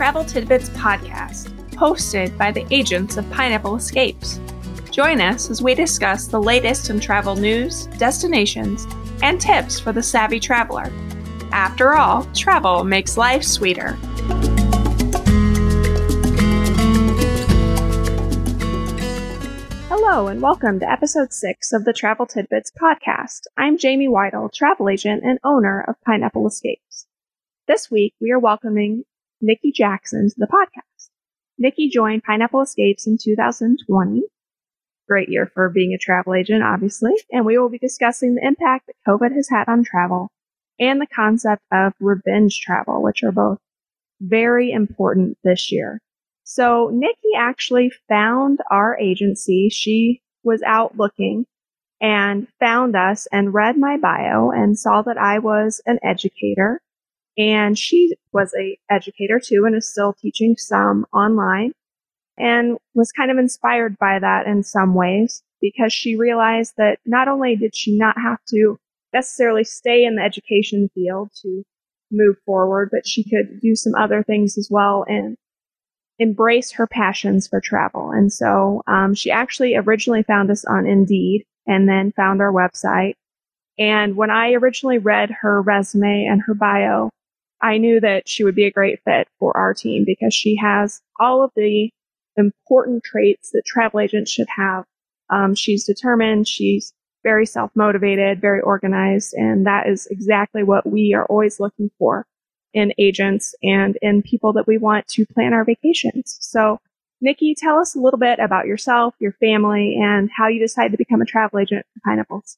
Travel Tidbits podcast, hosted by the agents of Pineapple Escapes. Join us as we discuss the latest in travel news, destinations, and tips for the savvy traveler. After all, travel makes life sweeter. Hello, and welcome to episode six of the Travel Tidbits podcast. I'm Jamie Weidel, travel agent and owner of Pineapple Escapes. This week, we are welcoming Nikki Jackson to the podcast. Nikki joined Pineapple Escapes in 2020. Great year for being a travel agent, obviously. And we will be discussing the impact that COVID has had on travel and the concept of revenge travel, which are both very important this year. So Nikki actually found our agency. She was out looking and found us and read my bio and saw that I was an educator and she was a educator too and is still teaching some online and was kind of inspired by that in some ways because she realized that not only did she not have to necessarily stay in the education field to move forward, but she could do some other things as well and embrace her passions for travel. And so um, she actually originally found us on Indeed and then found our website. And when I originally read her resume and her bio, I knew that she would be a great fit for our team because she has all of the important traits that travel agents should have. Um, she's determined, she's very self motivated, very organized, and that is exactly what we are always looking for in agents and in people that we want to plan our vacations. So, Nikki, tell us a little bit about yourself, your family, and how you decided to become a travel agent for Pineapples.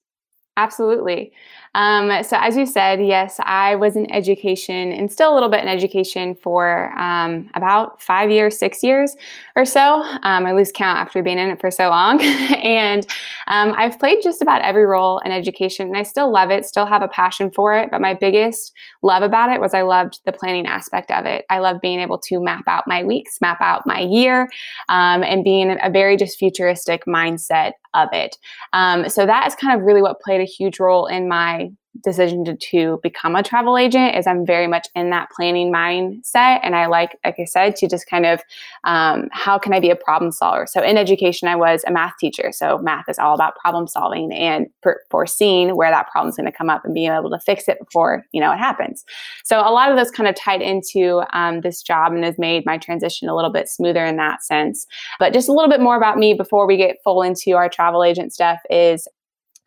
Absolutely. Um, so, as you said, yes, I was in education and still a little bit in education for um, about five years, six years or so. Um, I lose count after being in it for so long. and um, I've played just about every role in education, and I still love it, still have a passion for it. But my biggest love about it was I loved the planning aspect of it. I love being able to map out my weeks, map out my year, um, and being a very just futuristic mindset of it. Um, so that is kind of really what played a huge role in my decision to, to become a travel agent is I'm very much in that planning mindset. And I like, like I said, to just kind of, um, how can I be a problem solver? So in education, I was a math teacher. So math is all about problem solving and per- foreseeing where that problem is going to come up and being able to fix it before, you know, it happens. So a lot of those kind of tied into um, this job and has made my transition a little bit smoother in that sense. But just a little bit more about me before we get full into our travel agent stuff is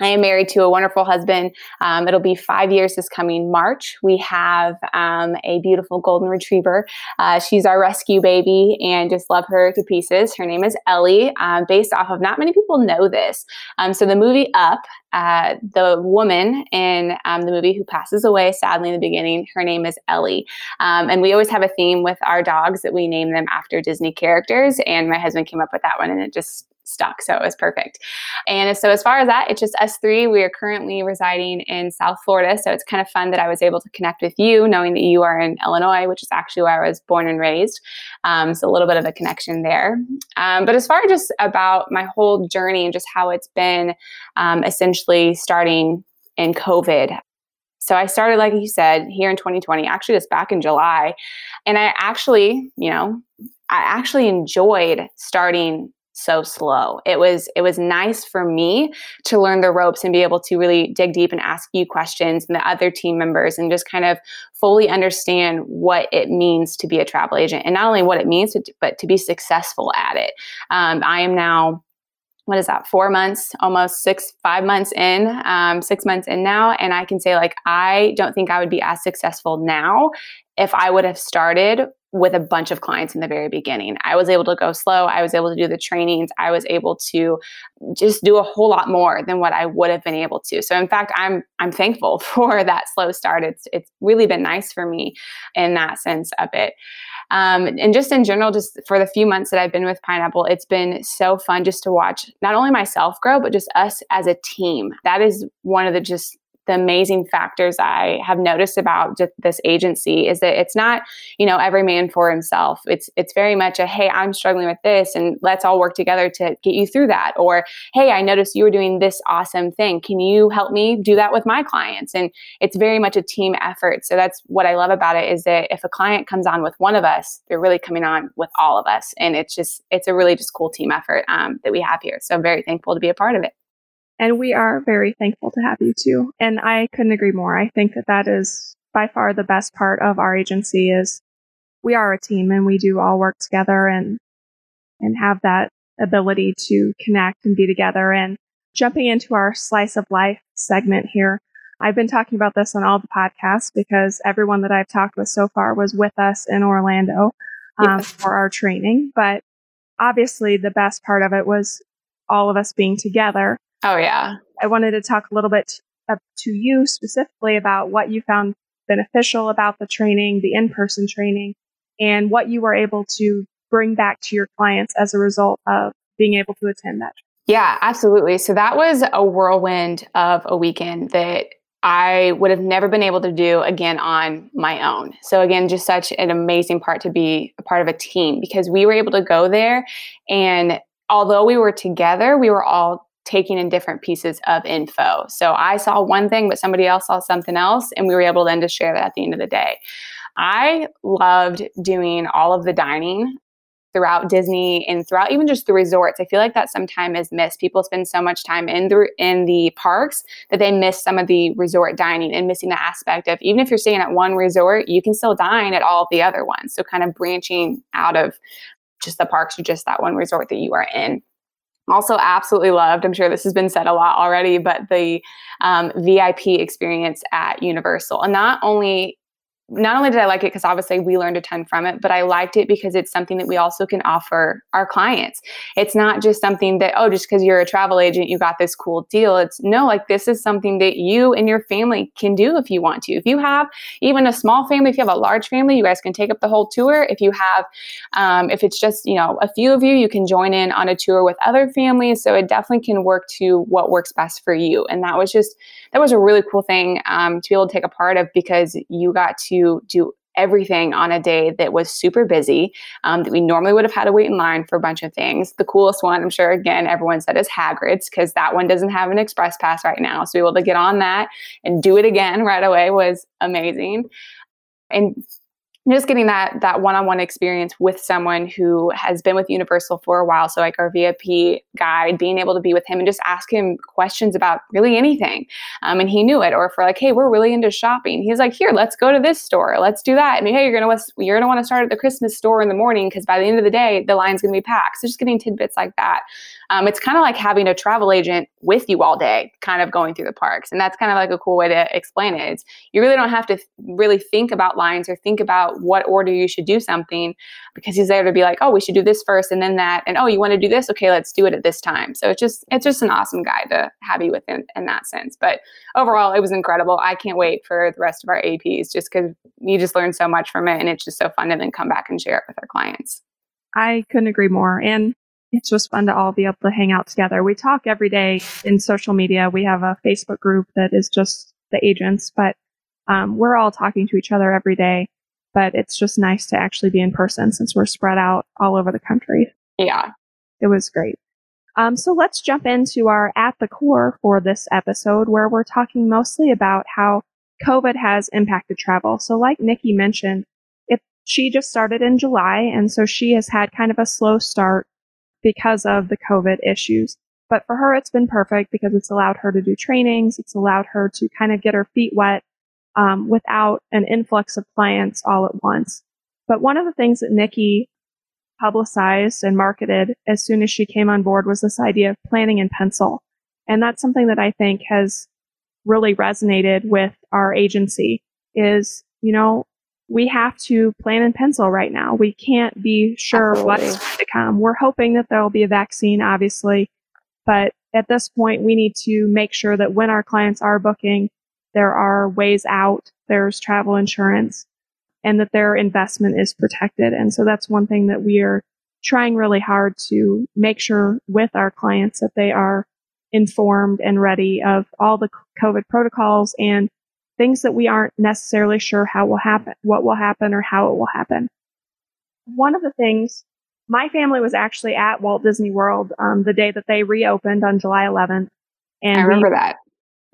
I am married to a wonderful husband. Um, it'll be five years this coming March. We have um, a beautiful golden retriever. Uh, she's our rescue baby and just love her to pieces. Her name is Ellie, uh, based off of not many people know this. Um, so, the movie Up, uh, the woman in um, the movie who passes away sadly in the beginning, her name is Ellie. Um, and we always have a theme with our dogs that we name them after Disney characters. And my husband came up with that one and it just stuck. So it was perfect. And so as far as that, it's just us three. We are currently residing in South Florida. So it's kind of fun that I was able to connect with you, knowing that you are in Illinois, which is actually where I was born and raised. Um, so a little bit of a connection there. Um, but as far as just about my whole journey and just how it's been um, essentially starting in COVID. So I started, like you said, here in 2020, actually just back in July. And I actually, you know, I actually enjoyed starting so slow. It was it was nice for me to learn the ropes and be able to really dig deep and ask you questions and the other team members and just kind of fully understand what it means to be a travel agent and not only what it means but to be successful at it. Um, I am now what is that four months almost six five months in um, six months in now and i can say like i don't think i would be as successful now if i would have started with a bunch of clients in the very beginning. I was able to go slow. I was able to do the trainings. I was able to just do a whole lot more than what I would have been able to. So in fact, I'm I'm thankful for that slow start. It's it's really been nice for me in that sense of it. Um, and just in general, just for the few months that I've been with Pineapple, it's been so fun just to watch not only myself grow, but just us as a team. That is one of the just the amazing factors I have noticed about this agency is that it's not, you know, every man for himself. It's it's very much a hey, I'm struggling with this and let's all work together to get you through that. Or hey, I noticed you were doing this awesome thing. Can you help me do that with my clients? And it's very much a team effort. So that's what I love about it is that if a client comes on with one of us, they're really coming on with all of us. And it's just it's a really just cool team effort um, that we have here. So I'm very thankful to be a part of it. And we are very thankful to have you too. And I couldn't agree more. I think that that is by far the best part of our agency is we are a team and we do all work together and, and have that ability to connect and be together. And jumping into our slice of life segment here, I've been talking about this on all the podcasts because everyone that I've talked with so far was with us in Orlando um, for our training. But obviously, the best part of it was all of us being together Oh, yeah. I wanted to talk a little bit uh, to you specifically about what you found beneficial about the training, the in person training, and what you were able to bring back to your clients as a result of being able to attend that. Yeah, absolutely. So that was a whirlwind of a weekend that I would have never been able to do again on my own. So again, just such an amazing part to be a part of a team because we were able to go there and although we were together, we were all taking in different pieces of info. So I saw one thing, but somebody else saw something else, and we were able then to share that at the end of the day. I loved doing all of the dining throughout Disney and throughout even just the resorts. I feel like that sometimes is missed. People spend so much time in the in the parks that they miss some of the resort dining and missing the aspect of even if you're staying at one resort, you can still dine at all of the other ones. So kind of branching out of just the parks or just that one resort that you are in also absolutely loved. I'm sure this has been said a lot already but the um, vip experience at universal. And not only not only did I like it because obviously we learned a ton from it, but I liked it because it's something that we also can offer our clients. It's not just something that, oh, just because you're a travel agent, you got this cool deal. It's no, like this is something that you and your family can do if you want to. If you have even a small family, if you have a large family, you guys can take up the whole tour. If you have, um, if it's just, you know, a few of you, you can join in on a tour with other families. So it definitely can work to what works best for you. And that was just, that was a really cool thing um, to be able to take a part of because you got to do everything on a day that was super busy um, that we normally would have had to wait in line for a bunch of things. The coolest one i'm sure again everyone said is hagrid's because that one doesn't have an express pass right now. So be able to get on that and do it again right away was amazing. And just getting that that one-on-one experience with someone who has been with universal for a while. So like our vip guide being able to be with him and just ask him questions about really anything. Um, and he knew it. Or we're like hey we're really into shopping he's like here let's go to this store. Let's do that. And hey you're gonna you're gonna want to start at the christmas store in the morning because by the end of the day the line's gonna be packed. So just getting tidbits like that um, it's kind of like having a travel agent with you all day kind of going through the parks and that's kind of like a cool way to explain it it's you really don't have to th- really think about lines or think about what order you should do something because he's there to be like, oh, we should do this first and then that. And oh, you want to do this? Okay, let's do it at this time. So it's just it's just an awesome guy to have you with in, in that sense. But overall, it was incredible. I can't wait for the rest of our APs just because you just learn so much from it and it's just so fun to then come back and share it with our clients. I couldn't agree more. And it's just fun to all be able to hang out together. We talk every day in social media. We have a Facebook group that is just the agents, but um, we're all talking to each other every day but it's just nice to actually be in person since we're spread out all over the country. Yeah. It was great. Um, so let's jump into our at the core for this episode where we're talking mostly about how COVID has impacted travel. So like Nikki mentioned, it, she just started in July and so she has had kind of a slow start because of the COVID issues. But for her, it's been perfect because it's allowed her to do trainings. It's allowed her to kind of get her feet wet um, without an influx of clients all at once. But one of the things that Nikki publicized and marketed as soon as she came on board was this idea of planning in pencil. And that's something that I think has really resonated with our agency is, you know, we have to plan in pencil right now. We can't be sure Absolutely. what's going to come. We're hoping that there will be a vaccine, obviously, but at this point, we need to make sure that when our clients are booking, there are ways out, there's travel insurance, and that their investment is protected. And so that's one thing that we are trying really hard to make sure with our clients that they are informed and ready of all the COVID protocols and things that we aren't necessarily sure how will happen, what will happen or how it will happen. One of the things my family was actually at Walt Disney World um, the day that they reopened on July 11th. And I remember we, that.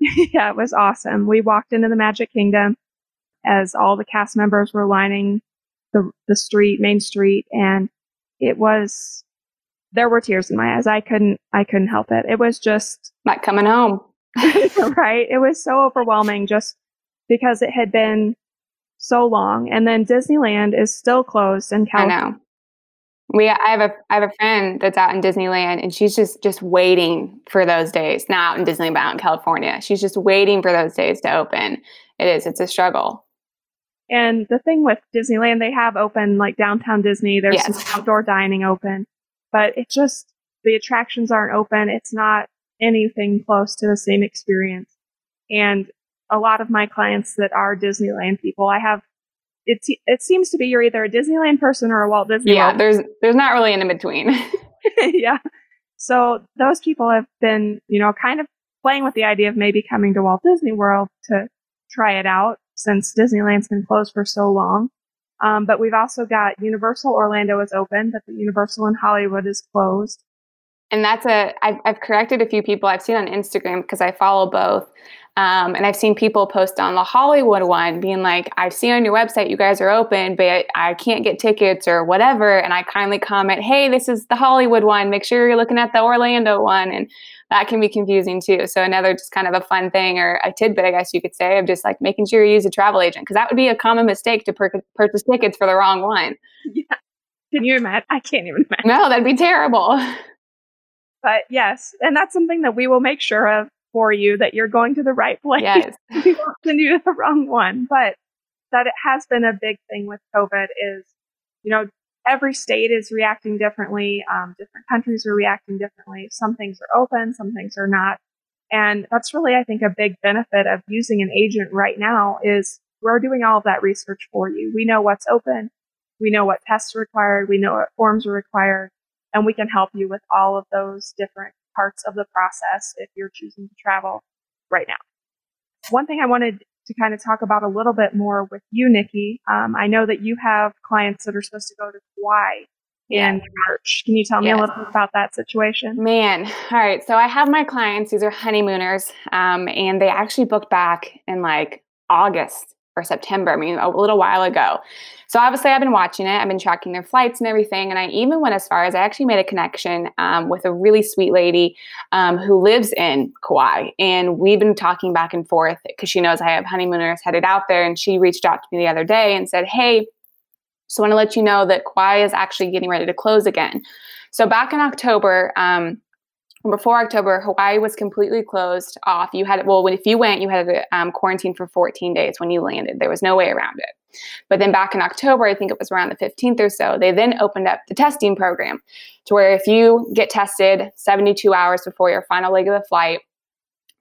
yeah, it was awesome. We walked into the Magic Kingdom as all the cast members were lining the the street, main street, and it was there were tears in my eyes. I couldn't I couldn't help it. It was just not coming home. right. It was so overwhelming just because it had been so long. And then Disneyland is still closed in California. I know. We I have a I have a friend that's out in Disneyland and she's just just waiting for those days. Not out in Disneyland, but out in California. She's just waiting for those days to open. It is. It's a struggle. And the thing with Disneyland, they have open like downtown Disney. There's yes. some outdoor dining open, but it just the attractions aren't open. It's not anything close to the same experience. And a lot of my clients that are Disneyland people, I have it it seems to be you're either a Disneyland person or a Walt Disney. Yeah, World. there's there's not really an in between. yeah. So those people have been, you know, kind of playing with the idea of maybe coming to Walt Disney World to try it out since Disneyland's been closed for so long. Um, but we've also got Universal Orlando is open, but the Universal in Hollywood is closed. And that's a I've, I've corrected a few people I've seen on Instagram because I follow both. Um, and I've seen people post on the Hollywood one being like, I see on your website you guys are open, but I can't get tickets or whatever. And I kindly comment, hey, this is the Hollywood one. Make sure you're looking at the Orlando one. And that can be confusing too. So another just kind of a fun thing or a tidbit, I guess you could say, of just like making sure you use a travel agent because that would be a common mistake to per- purchase tickets for the wrong one. Yeah. Can you imagine? I can't even imagine. No, that'd be terrible. But yes, and that's something that we will make sure of for you that you're going to the right place. Yes. we won't send you to the wrong one. But that it has been a big thing with COVID is, you know, every state is reacting differently. Um, different countries are reacting differently. Some things are open, some things are not. And that's really, I think, a big benefit of using an agent right now is we're doing all of that research for you. We know what's open. We know what tests are required. We know what forms are required and we can help you with all of those different parts of the process if you're choosing to travel right now. One thing I wanted to kind of talk about a little bit more with you, Nikki. Um, I know that you have clients that are supposed to go to Hawaii in March. Can you tell me yes. a little bit about that situation? Man, all right. So I have my clients; these are honeymooners, um, and they actually booked back in like August or September, I mean, a little while ago. So obviously, I've been watching it. I've been tracking their flights and everything. And I even went as far as I actually made a connection um, with a really sweet lady um, who lives in Kauai. And we've been talking back and forth because she knows I have honeymooners headed out there. And she reached out to me the other day and said, Hey, so I want to let you know that Kauai is actually getting ready to close again. So back in October, um, before October, Hawaii was completely closed off. You had well, if you went, you had to um, quarantine for 14 days when you landed. There was no way around it. But then back in October, I think it was around the 15th or so, they then opened up the testing program to where if you get tested 72 hours before your final leg of the flight,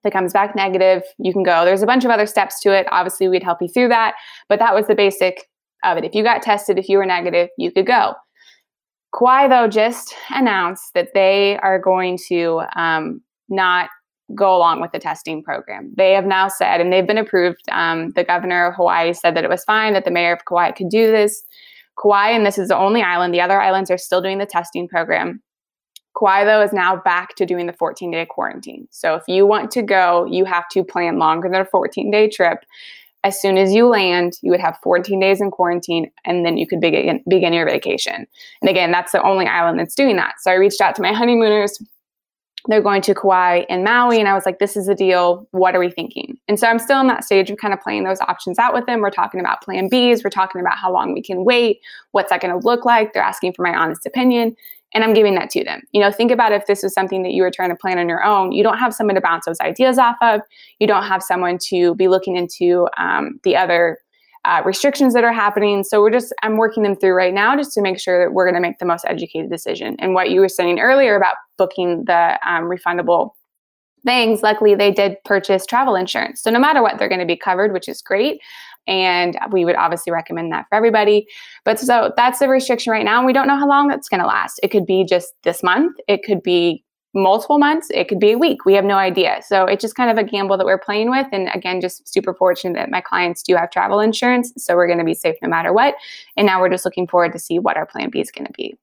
if it comes back negative, you can go. There's a bunch of other steps to it. Obviously, we'd help you through that, but that was the basic of it. If you got tested, if you were negative, you could go. Kauai, though, just announced that they are going to um, not go along with the testing program. They have now said, and they've been approved. Um, the governor of Hawaii said that it was fine, that the mayor of Kauai could do this. Kauai, and this is the only island, the other islands are still doing the testing program. Kauai, though, is now back to doing the 14 day quarantine. So if you want to go, you have to plan longer than a 14 day trip as soon as you land, you would have 14 days in quarantine and then you could begin, begin your vacation. And again, that's the only island that's doing that. So I reached out to my honeymooners. They're going to Kauai and Maui. And I was like, this is the deal. What are we thinking? And so I'm still in that stage of kind of playing those options out with them. We're talking about plan Bs. We're talking about how long we can wait. What's that going to look like? They're asking for my honest opinion and I'm giving that to them. You know, think about if this is something that you were trying to plan on your own. You don't have someone to bounce those ideas off of. You don't have someone to be looking into um, the other uh, restrictions that are happening. So we're just I'm working them through right now just to make sure that we're going to make the most educated decision. And what you were saying earlier about booking the um, refundable things, luckily they did purchase travel insurance. So no matter what, they're going to be covered, which is great. And we would obviously recommend that for everybody. But so that's the restriction right now. And we don't know how long that's going to last. It could be just this month, it could be multiple months, it could be a week. We have no idea. So it's just kind of a gamble that we're playing with. And again, just super fortunate that my clients do have travel insurance. So we're going to be safe no matter what. And now we're just looking forward to see what our plan B is going to be.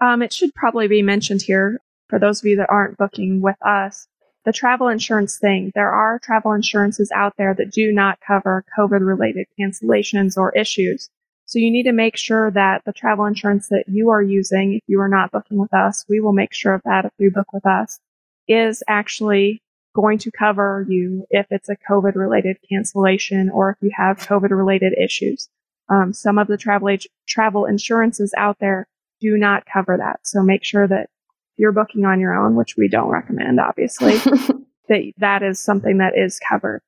Um, it should probably be mentioned here for those of you that aren't booking with us. The travel insurance thing, there are travel insurances out there that do not cover COVID related cancellations or issues. So you need to make sure that the travel insurance that you are using, if you are not booking with us, we will make sure of that if you book with us, is actually going to cover you if it's a COVID related cancellation or if you have COVID related issues. Um, some of the travel age, travel insurances out there do not cover that. So make sure that you're booking on your own, which we don't recommend, obviously, that that is something that is covered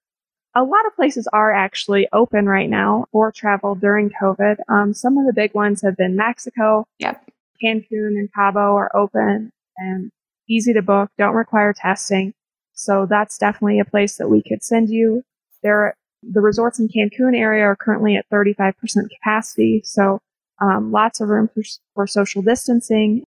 a lot of places are actually open right now for travel during COVID. Um, some of the big ones have been Mexico. Yep. Cancun and Cabo are open and easy to book, don't require testing. So that's definitely a place that we could send you. There, the resorts in Cancun area are currently at 35% capacity. So um, lots of room for, for social distancing.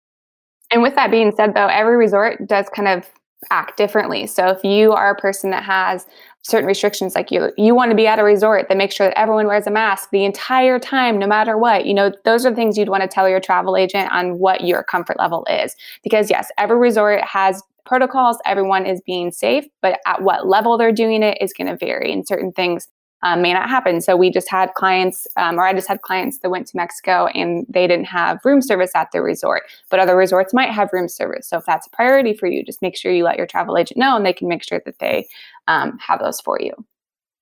And with that being said, though, every resort does kind of act differently. So if you are a person that has certain restrictions like you you want to be at a resort that makes sure that everyone wears a mask the entire time no matter what. You know those are things you'd want to tell your travel agent on what your comfort level is. Because yes every resort has protocols. Everyone is being safe but at what level they're doing it is going to vary and certain things um, may not happen. So we just had clients, um, or I just had clients that went to Mexico and they didn't have room service at their resort, but other resorts might have room service. So if that's a priority for you, just make sure you let your travel agent know and they can make sure that they um, have those for you.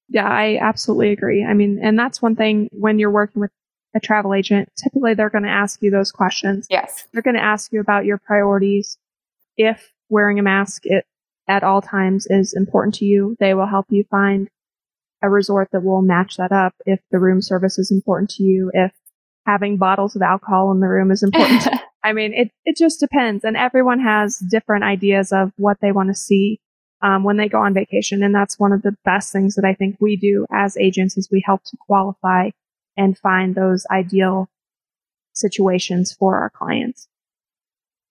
Yeah, I absolutely agree. I mean, and that's one thing when you're working with a travel agent, typically they're going to ask you those questions. Yes. They're going to ask you about your priorities. If wearing a mask it, at all times is important to you, they will help you find a resort that will match that up if the room service is important to you, if having bottles of alcohol in the room is important. I mean, it, it just depends. And everyone has different ideas of what they want to see um, when they go on vacation. And that's one of the best things that I think we do as agents is we help to qualify and find those ideal situations for our clients.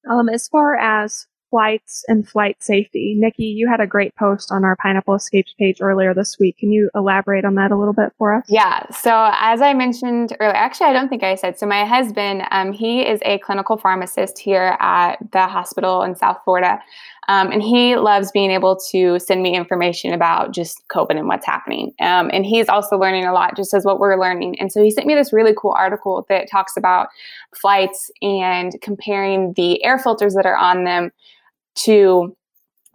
Um, as far as flights and flight safety. Nikki, you had a great post on our Pineapple Escapes page earlier this week. Can you elaborate on that a little bit for us? Yeah. So, as I mentioned earlier, actually, I don't think I said. So, my husband, um, he is a clinical pharmacist here at the hospital in South Florida. Um, and he loves being able to send me information about just COVID and what's happening. Um, and he's also learning a lot, just as what we're learning. And so he sent me this really cool article that talks about flights and comparing the air filters that are on them to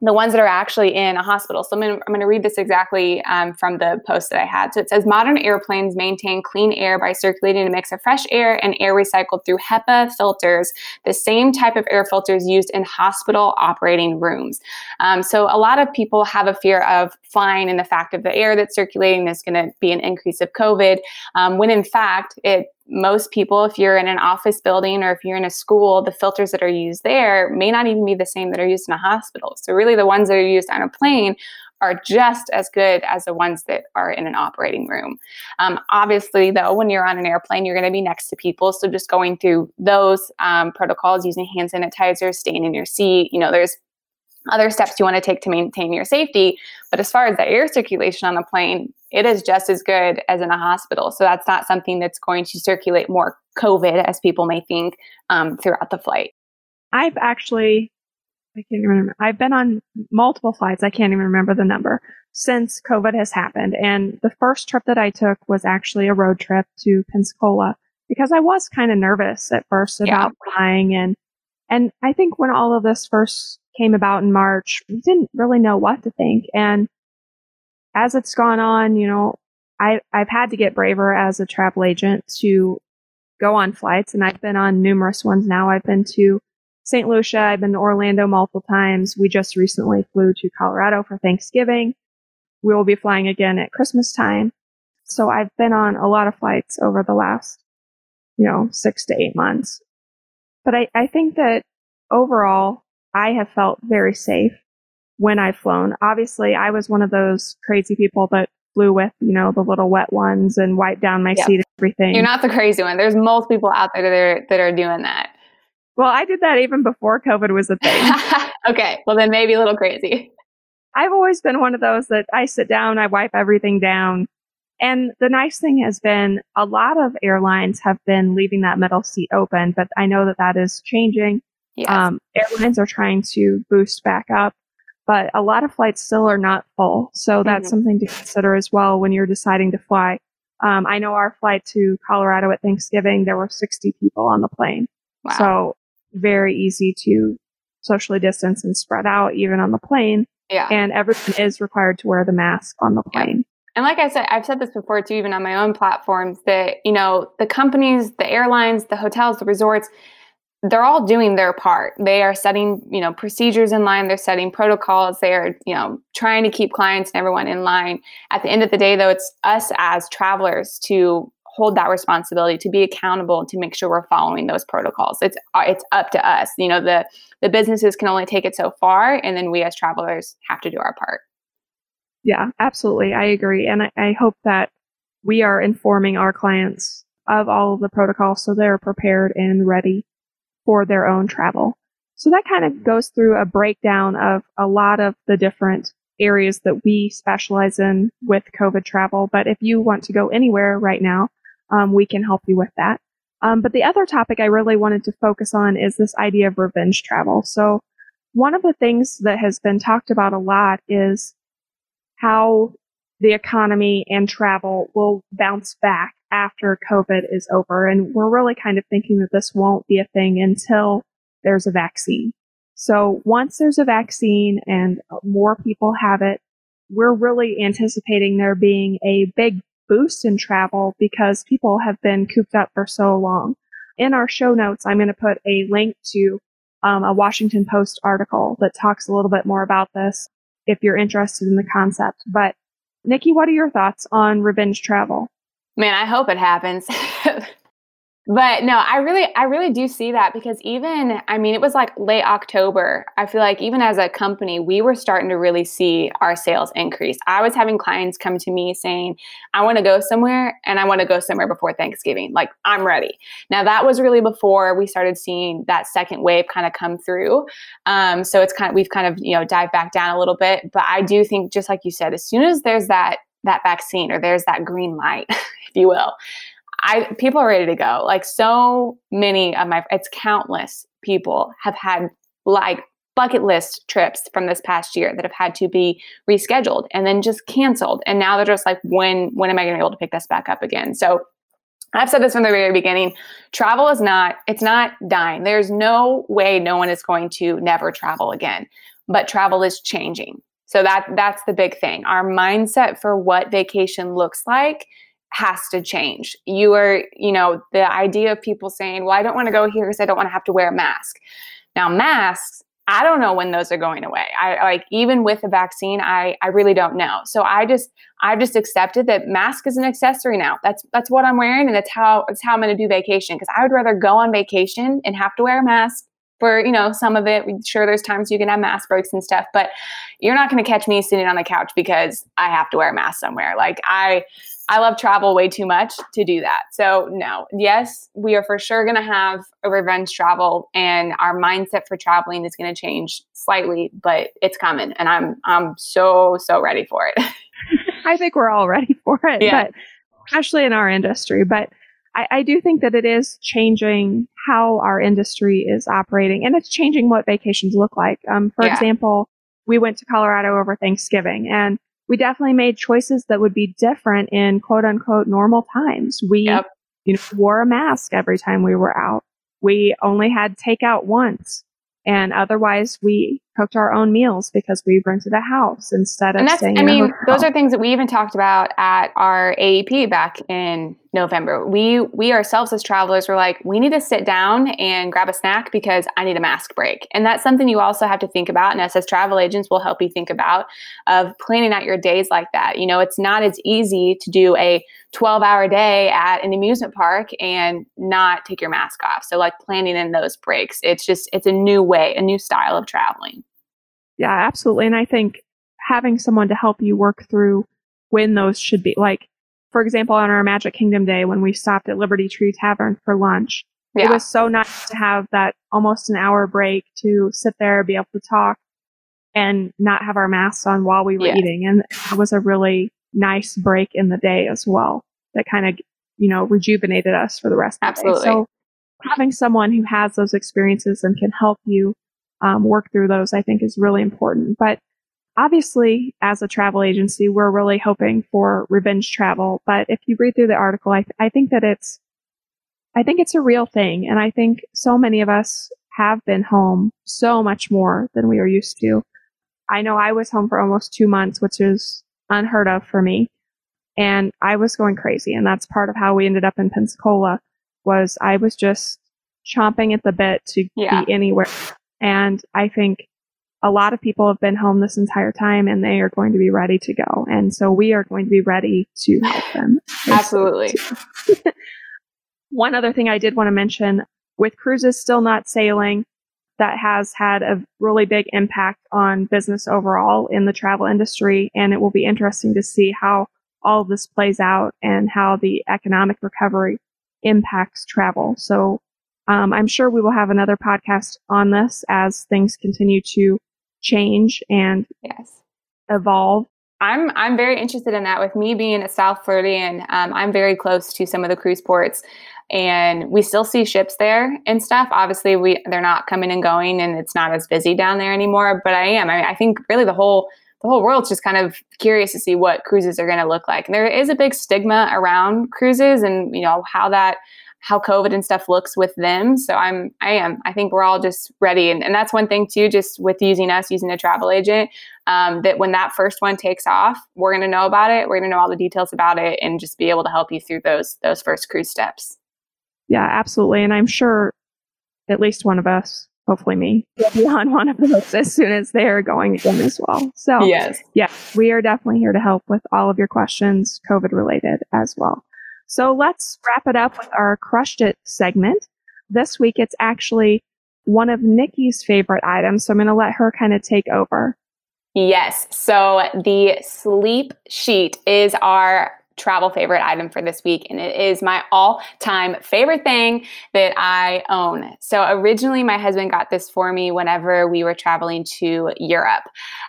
the ones that are actually in a hospital. So I'm going, to, I'm going to read this exactly um, from the post that I had. So it says modern airplanes maintain clean air by circulating a mix of fresh air and air recycled through HEPA filters, the same type of air filters used in hospital operating rooms. Um, so a lot of people have a fear of flying and the fact of the air that's circulating is going to be an increase of COVID, um, when in fact it most people, if you're in an office building or if you're in a school, the filters that are used there may not even be the same that are used in a hospital. So, really, the ones that are used on a plane are just as good as the ones that are in an operating room. Um, obviously, though, when you're on an airplane, you're going to be next to people. So, just going through those um, protocols, using hand sanitizer, staying in your seat, you know, there's other steps you want to take to maintain your safety. But as far as the air circulation on the plane, it is just as good as in a hospital. So that's not something that's going to circulate more COVID, as people may think, um, throughout the flight. I've actually, I can't even remember, I've been on multiple flights. I can't even remember the number since COVID has happened. And the first trip that I took was actually a road trip to Pensacola because I was kind of nervous at first about yeah. flying and and I think when all of this first came about in March, we didn't really know what to think. And as it's gone on, you know, I, I've had to get braver as a travel agent to go on flights, and I've been on numerous ones now. I've been to St. Lucia, I've been to Orlando multiple times. We just recently flew to Colorado for Thanksgiving. We will be flying again at Christmas time. So I've been on a lot of flights over the last, you know, six to eight months. But I, I think that overall, I have felt very safe when I've flown. Obviously, I was one of those crazy people that flew with, you know, the little wet ones and wiped down my yep. seat and everything. You're not the crazy one. There's multiple people out there that are, that are doing that. Well, I did that even before COVID was a thing. okay. Well, then maybe a little crazy. I've always been one of those that I sit down, I wipe everything down. And the nice thing has been a lot of airlines have been leaving that middle seat open, but I know that that is changing. Yes. Um, airlines are trying to boost back up, but a lot of flights still are not full. So that's Mhm. something to consider as well when you're deciding to fly. Um, I know our flight to Colorado at Thanksgiving, there were 60 people on the plane. wow. So very easy to socially distance and spread out even on the plane. yeah. And everyone is required to wear the mask on the plane. And like I said, I've said this before too, even on my own platforms, that, you know, the companies, the airlines, the hotels, the resorts, they're all doing their part. They are setting, you know, procedures in line, they're setting protocols, they are, you know, trying to keep clients and everyone in line. At the end of the day, though, it's us as travelers to hold that responsibility to be accountable to make sure we're following those protocols it's uh, it's up to us you know the the businesses can only take it so far and then we as travelers have to do our part Yeah, absolutely. I agree. And I, I hope that we are informing our clients of all of the protocols so they're prepared and ready for their own travel. So that kind of goes through a breakdown of a lot of the different areas that we specialize in with COVID travel. But if you want to go anywhere right now, um, we can help you with that. Um, but the other topic I really wanted to focus on is this idea of revenge travel. So one of the things that has been talked about a lot is how the economy and travel will bounce back after COVID is over. And we're really kind of thinking that this won't be a thing until there's a vaccine. So once there's a vaccine and more people have it, we're really anticipating there being a big boost in travel because people have been cooped up for so long. In our show notes, I'm going to put a link to um, a Washington Post article that talks a little bit more about this if you're interested in the concept. But Nikki, what are your thoughts on revenge travel? Man, I hope it happens. but no, I really I really do see that because even I mean it was like late October. I feel like even as a company, we were starting to really see our sales increase. I was having clients come to me saying, "I want to go somewhere and I want to go somewhere before Thanksgiving. Like, I'm ready." Now, that was really before we started seeing that second wave kind of come through. Um, so it's kind of we've kind of, you know, dived back down a little bit, but I do think just like you said, as soon as there's that that vaccine or there's that green light, if you will, I people are ready to go. Like so many of my it's countless people have had like bucket list trips from this past year that have had to be rescheduled and then just canceled. And now they're just like, when when am I gonna be able to pick this back up again? So I've said this from the very beginning. Travel is not, it's not dying. There's no way no one is going to never travel again. But travel is changing. So that that's the big thing. Our mindset for what vacation looks like has to change. You are, you know, the idea of people saying, well, I don't want to go here because I don't want to have to wear a mask. Now, masks, I don't know when those are going away. I like even with the vaccine, I I really don't know. So I just I've just accepted that mask is an accessory now. That's that's what I'm wearing and that's how that's how I'm going to do vacation because I would rather go on vacation and have to wear a mask for, you know, some of it. Sure there's times you can have mask breaks and stuff, but you're not going to catch me sitting on the couch because I have to wear a mask somewhere. Like I I love travel way too much to do that. So, no, yes, we are for sure going to have a revenge travel and our mindset for traveling is going to change slightly, but it's coming and I'm I'm so so ready for it. I think we're all ready for it, Yeah. but especially in our industry. But I, I do think that it is changing how our industry is operating and it's changing what vacations look like. Um, for Yeah. example, we went to Colorado over Thanksgiving and we definitely made choices that would be different in quote unquote normal times. We, Yep. you know, wore a mask every time we were out. We only had takeout once. And otherwise, we cooked our own meals because we rented a house instead of and that's staying i mean those are things that we even talked about at our aep back in november. We we ourselves as travelers were like we need to sit down and grab a snack because i need a mask break. And that's something you also have to think about and us as travel agents will help you think about of planning out your days like that. You know it's not as easy to do a 12 hour day at an amusement park and not take your mask off. So like planning in those breaks it's just it's a new way a new style of traveling Yeah, absolutely. And I think having someone to help you work through when those should be like, for example, on our Magic Kingdom day when we stopped at Liberty Tree Tavern for lunch, yeah. it was so nice to have that almost an hour break to sit there, be able to talk and not have our masks on while we were yeah. eating. And it was a really nice break in the day as well that kind of, you know, rejuvenated us for the rest of Absolutely. the day. So having someone who has those experiences and can help you um, work through those, I think is really important. But obviously, as a travel agency, we're really hoping for revenge travel. But if you read through the article, I, th- I think that it's, I think it's a real thing. And I think so many of us have been home so much more than we are used to. I know I was home for almost two months, which is unheard of for me. And I was going crazy. And that's part of how we ended up in Pensacola was I was just chomping at the bit to yeah. be anywhere. And I think a lot of people have been home this entire time and they are going to be ready to go. And so we are going to be ready to help them. Absolutely. One other thing I did want to mention with cruises still not sailing, that has had a really big impact on business overall in the travel industry. And it will be interesting to see how all of this plays out and how the economic recovery impacts travel. So um, I'm sure we will have another podcast on this as things continue to change and yes. evolve. I'm I'm very interested in that. With me being a South Floridian, um, I'm very close to some of the cruise ports, and we still see ships there and stuff. Obviously, we they're not coming and going, and it's not as busy down there anymore. But I am. I, mean, I think really the whole the whole world's just kind of curious to see what cruises are going to look like. And there is a big stigma around cruises, and you know how that how COVID and stuff looks with them. So I'm, I am, I think we're all just ready. And, and that's one thing too, just with using us, using a travel agent, um, that when that first one takes off, we're going to know about it. We're going to know all the details about it and just be able to help you through those, those first cruise steps. Yeah, absolutely. And I'm sure at least one of us, hopefully me, will be on one of those as soon as they're going again as well. So yes, yeah, we are definitely here to help with all of your questions, COVID related as well. So let's wrap it up with our crushed it segment. This week it's actually one of Nikki's favorite items, so I'm going to let her kind of take over. Yes. So the sleep sheet is our travel favorite item for this week, and it is my all time favorite thing that I own. So, originally, my husband got this for me whenever we were traveling to Europe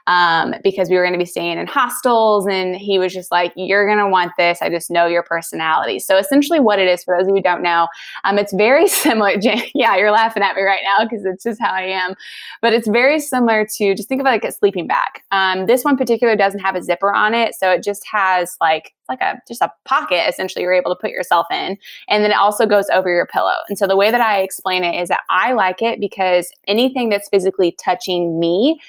um, because we were going to be staying in hostels, and he was just like, You're going to want this. I just know your personality. So, essentially, what it is, for those of you who don't know, um, it's very similar. yeah, you're laughing at me right now because it's just how I am, but it's very similar to just think of it like a sleeping bag. Um, this one particular doesn't have a zipper on it, so it just has like like a just a pocket essentially you're able to put yourself in and then it also goes over your pillow and so the way that i explain it is that i like it because anything that's physically touching me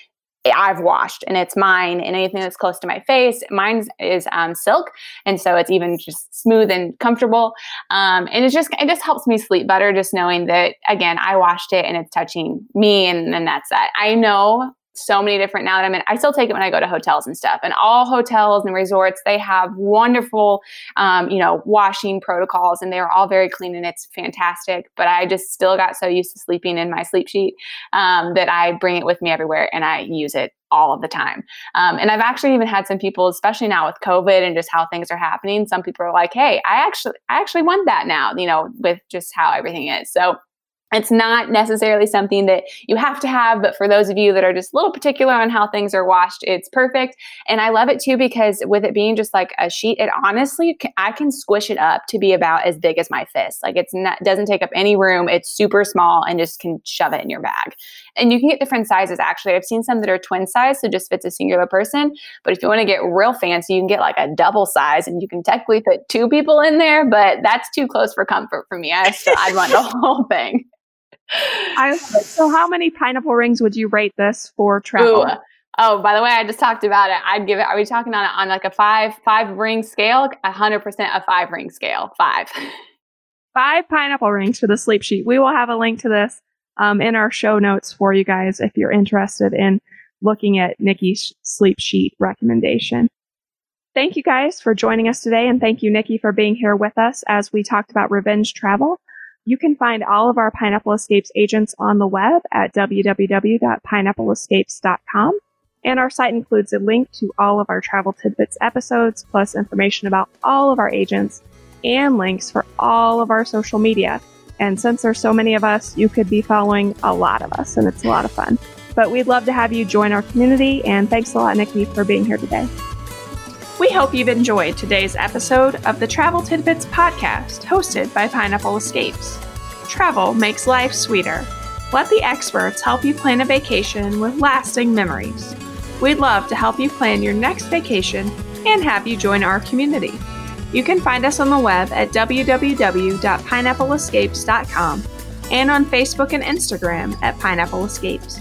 I've washed and it's mine and anything that's close to my face. Mine is um, silk. And so it's even just smooth and comfortable. Um, and it just, it just helps me sleep better just knowing that again, I washed it and it's touching me and then that's that. I know so many different now that I'm in. I still take it when I go to hotels and stuff. And all hotels and resorts, they have wonderful, um, you know, washing protocols, and they are all very clean and it's fantastic. But I just still got so used to sleeping in my sleep sheet um, that I bring it with me everywhere and I use it all of the time. Um, and I've actually even had some people, especially now with COVID and just how things are happening. Some people are like, "Hey, I actually, I actually want that now," you know, with just how everything is. So it's not necessarily something that you have to have, but for those of you that are just a little particular on how things are washed, it's perfect. And I love it too because with it being just like a sheet, it honestly, I can squish it up to be about as big as my fist. Like it's not, doesn't take up any room. It's super small and just can shove it in your bag. And you can get different sizes actually. I've seen some that are twin size, so just fits a singular person. But if you want to get real fancy, you can get like a double size and you can technically fit two people in there, but that's too close for comfort for me. I still, I'd want the whole thing. I, so, how many pineapple rings would you rate this for travel? Ooh. Oh, by the way, I just talked about it. I'd give it. Are we talking on on like a five five ring scale? A hundred percent a five ring scale. Five. Five pineapple rings for the sleep sheet. We will have a link to this um, in our show notes for you guys if you're interested in looking at Nikki's sleep sheet recommendation. Thank you guys for joining us today, and thank you, Nikki, for being here with us as we talked about revenge travel. You can find all of our Pineapple Escapes agents on the web at www.pineappleescapes.com. And our site includes a link to all of our Travel Tidbits episodes, plus information about all of our agents and links for all of our social media. And since there's so many of us, you could be following a lot of us, and it's a lot of fun. But we'd love to have you join our community, and thanks a lot, Nikki, for being here today. We hope you've enjoyed today's episode of the Travel Tidbits podcast, hosted by Pineapple Escapes. Travel makes life sweeter. Let the experts help you plan a vacation with lasting memories. We'd love to help you plan your next vacation and have you join our community. You can find us on the web at www.pineappleescapes.com and on Facebook and Instagram at Pineapple Escapes.